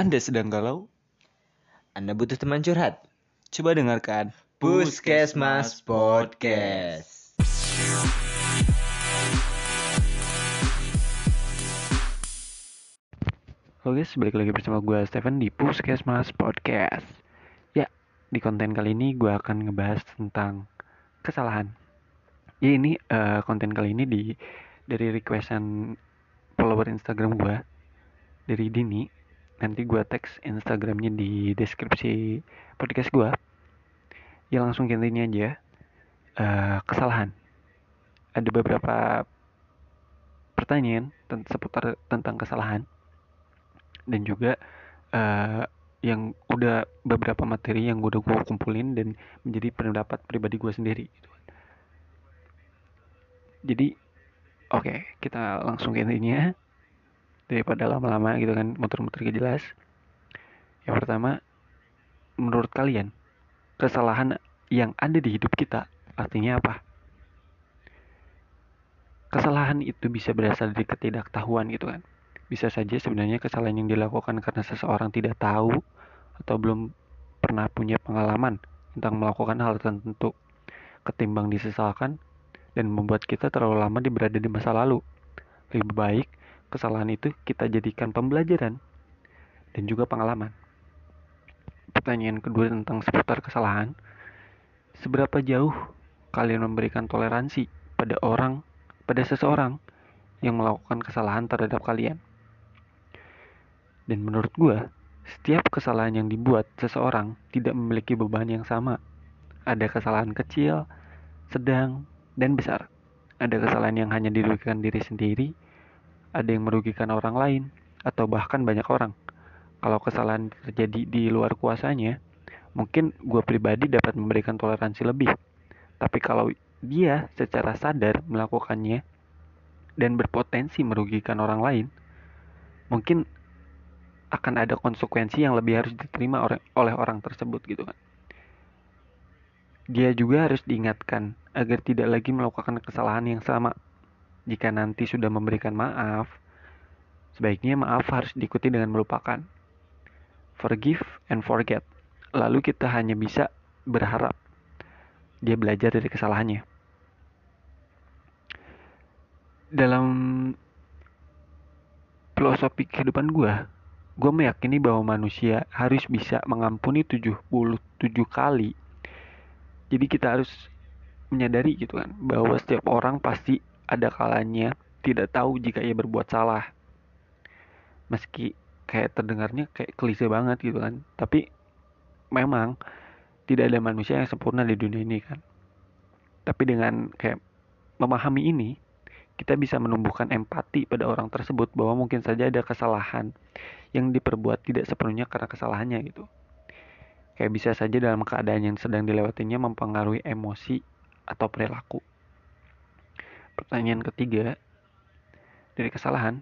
Anda sedang galau? Anda butuh teman curhat? Coba dengarkan Puskesmas Podcast. Halo guys, balik lagi bersama gue Steven di Puskesmas Podcast Ya, di konten kali ini gue akan ngebahas tentang kesalahan Ya ini eh, konten kali ini di dari requestan follower Instagram gue Dari Dini Nanti gue teks Instagramnya di deskripsi podcast gue Ya langsung ke intinya aja. Eh, Kesalahan. Ada beberapa pertanyaan seputar tentang kesalahan. Dan juga eh, yang udah beberapa materi yang udah gue kumpulin dan menjadi pendapat pribadi gue sendiri gitu kan. jadi oke kita langsung ke intinya daripada lama-lama gitu kan muter-muter gak jelas. Yang pertama menurut kalian kesalahan yang ada di hidup kita artinya apa? Kesalahan itu bisa berasal dari ketidaktahuan gitu kan. Bisa saja sebenarnya kesalahan yang dilakukan karena seseorang tidak tahu atau belum pernah punya pengalaman tentang melakukan hal tertentu ketimbang disesalkan dan membuat kita terlalu lama di berada di masa lalu. Lebih baik kesalahan itu kita jadikan pembelajaran dan juga pengalaman. Pertanyaan kedua tentang seputar kesalahan. Seberapa jauh kalian memberikan toleransi pada orang, pada seseorang yang melakukan kesalahan terhadap kalian? Dan menurut gue, setiap kesalahan yang dibuat seseorang tidak memiliki beban yang sama. Ada kesalahan kecil, sedang, dan besar. Ada kesalahan yang hanya dirugikan diri sendiri, ada yang merugikan orang lain, atau bahkan banyak orang. Kalau kesalahan terjadi di luar kuasanya, mungkin gue pribadi dapat memberikan toleransi lebih. Tapi kalau dia secara sadar melakukannya dan berpotensi merugikan orang lain, mungkin akan ada konsekuensi yang lebih harus diterima oleh, orang tersebut gitu kan. Dia juga harus diingatkan agar tidak lagi melakukan kesalahan yang sama. Jika nanti sudah memberikan maaf, sebaiknya maaf harus diikuti dengan melupakan. Forgive and forget. Lalu kita hanya bisa berharap dia belajar dari kesalahannya. Dalam filosofi kehidupan gue, gue meyakini bahwa manusia harus bisa mengampuni 77 kali. Jadi kita harus menyadari gitu kan bahwa setiap orang pasti ada kalanya tidak tahu jika ia berbuat salah. Meski kayak terdengarnya kayak klise banget gitu kan, tapi memang tidak ada manusia yang sempurna di dunia ini kan. Tapi dengan kayak memahami ini, kita bisa menumbuhkan empati pada orang tersebut bahwa mungkin saja ada kesalahan yang diperbuat tidak sepenuhnya karena kesalahannya gitu. Kayak bisa saja dalam keadaan yang sedang dilewatinya mempengaruhi emosi atau perilaku. Pertanyaan ketiga dari kesalahan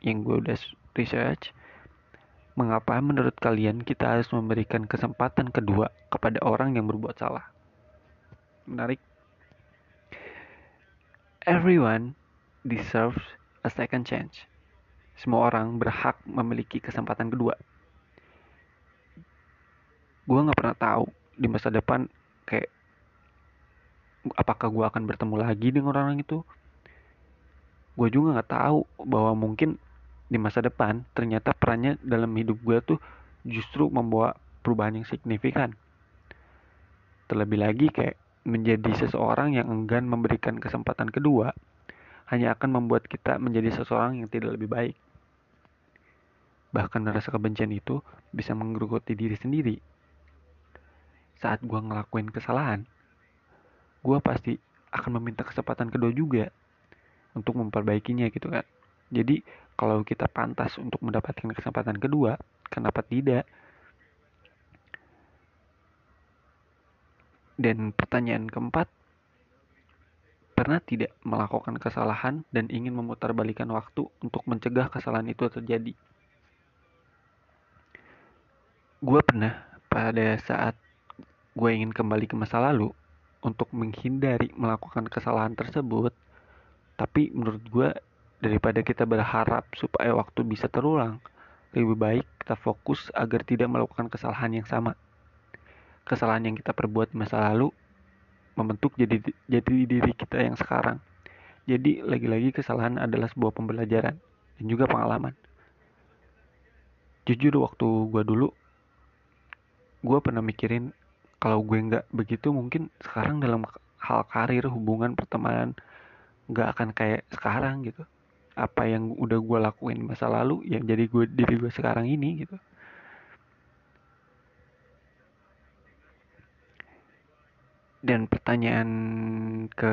yang gue udah research, mengapa menurut kalian kita harus memberikan kesempatan kedua kepada orang yang berbuat salah? Menarik. Everyone deserves a second chance. Semua orang berhak memiliki kesempatan kedua. Gue nggak pernah tahu di masa depan kayak apakah gue akan bertemu lagi dengan orang itu. Gue juga nggak tahu bahwa mungkin di masa depan ternyata perannya dalam hidup gue tuh justru membawa perubahan yang signifikan. Terlebih lagi kayak menjadi seseorang yang enggan memberikan kesempatan kedua hanya akan membuat kita menjadi seseorang yang tidak lebih baik. Bahkan rasa kebencian itu bisa menggerogoti diri sendiri. Saat gue ngelakuin kesalahan, gue pasti akan meminta kesempatan kedua juga untuk memperbaikinya gitu kan. Jadi kalau kita pantas untuk mendapatkan kesempatan kedua, kenapa tidak? Dan pertanyaan keempat, pernah tidak melakukan kesalahan dan ingin memutarbalikkan waktu untuk mencegah kesalahan itu terjadi? Gue pernah pada saat gue ingin kembali ke masa lalu untuk menghindari melakukan kesalahan tersebut, tapi menurut gue daripada kita berharap supaya waktu bisa terulang, lebih baik kita fokus agar tidak melakukan kesalahan yang sama. Kesalahan yang kita perbuat masa lalu membentuk jadi jadi diri kita yang sekarang. Jadi lagi-lagi kesalahan adalah sebuah pembelajaran dan juga pengalaman. Jujur waktu gue dulu, gue pernah mikirin kalau gue nggak begitu mungkin sekarang dalam hal karir, hubungan, pertemanan nggak akan kayak sekarang gitu. Apa yang udah gue lakuin masa lalu yang jadi gue diri gue sekarang ini gitu. Dan pertanyaan ke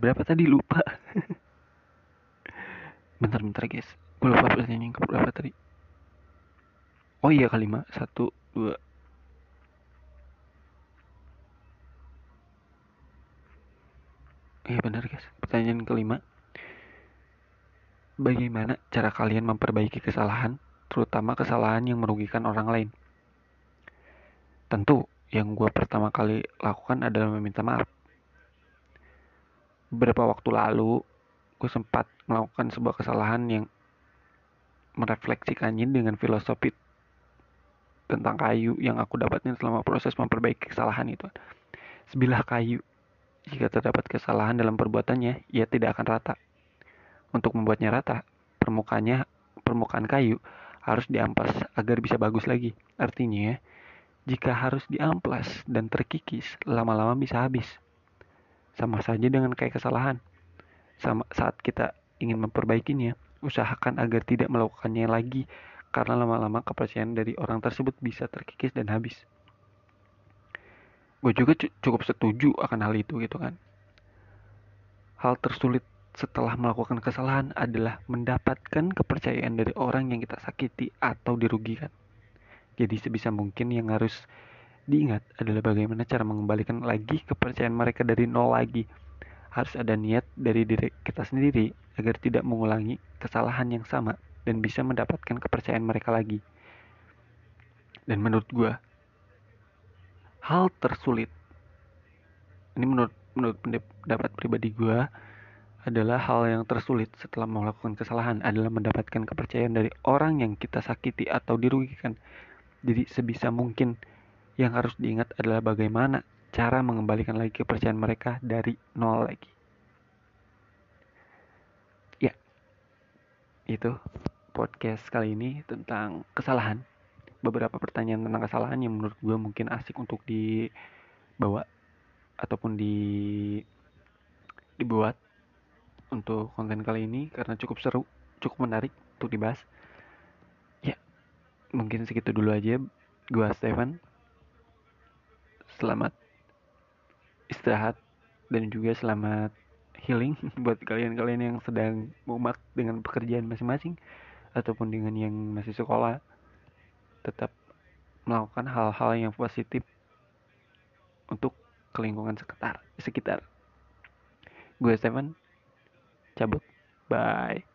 berapa tadi? Lupa. Bentar-bentar guys. Gue lupa pertanyaan ke berapa tadi. Oh iya kalimat satu dua Iya benar guys. Pertanyaan kelima. Bagaimana cara kalian memperbaiki kesalahan, terutama kesalahan yang merugikan orang lain? Tentu, yang gue pertama kali lakukan adalah meminta maaf. Beberapa waktu lalu, gue sempat melakukan sebuah kesalahan yang merefleksikannya dengan filosofi tentang kayu yang aku dapatkan selama proses memperbaiki kesalahan itu. Sebilah kayu jika terdapat kesalahan dalam perbuatannya, ia tidak akan rata. Untuk membuatnya rata, permukaannya permukaan kayu harus diamplas agar bisa bagus lagi. Artinya, jika harus diamplas dan terkikis, lama-lama bisa habis. Sama saja dengan kayak kesalahan. Sama saat kita ingin memperbaikinya, usahakan agar tidak melakukannya lagi karena lama-lama kepercayaan dari orang tersebut bisa terkikis dan habis gue juga cukup setuju akan hal itu gitu kan. Hal tersulit setelah melakukan kesalahan adalah mendapatkan kepercayaan dari orang yang kita sakiti atau dirugikan. Jadi sebisa mungkin yang harus diingat adalah bagaimana cara mengembalikan lagi kepercayaan mereka dari nol lagi. Harus ada niat dari diri kita sendiri agar tidak mengulangi kesalahan yang sama dan bisa mendapatkan kepercayaan mereka lagi. Dan menurut gue hal tersulit ini menurut menurut pendapat pribadi gue adalah hal yang tersulit setelah melakukan kesalahan adalah mendapatkan kepercayaan dari orang yang kita sakiti atau dirugikan. Jadi sebisa mungkin yang harus diingat adalah bagaimana cara mengembalikan lagi kepercayaan mereka dari nol lagi. Ya, itu podcast kali ini tentang kesalahan beberapa pertanyaan tentang kesalahan yang menurut gue mungkin asik untuk dibawa ataupun di dibuat untuk konten kali ini karena cukup seru, cukup menarik untuk dibahas. Ya, mungkin segitu dulu aja. Gue Stefan. Selamat istirahat dan juga selamat healing buat kalian-kalian yang sedang mumak dengan pekerjaan masing-masing ataupun dengan yang masih sekolah tetap melakukan hal-hal yang positif untuk kelingkungan sekitar sekitar. Gue Stephen cabut. Bye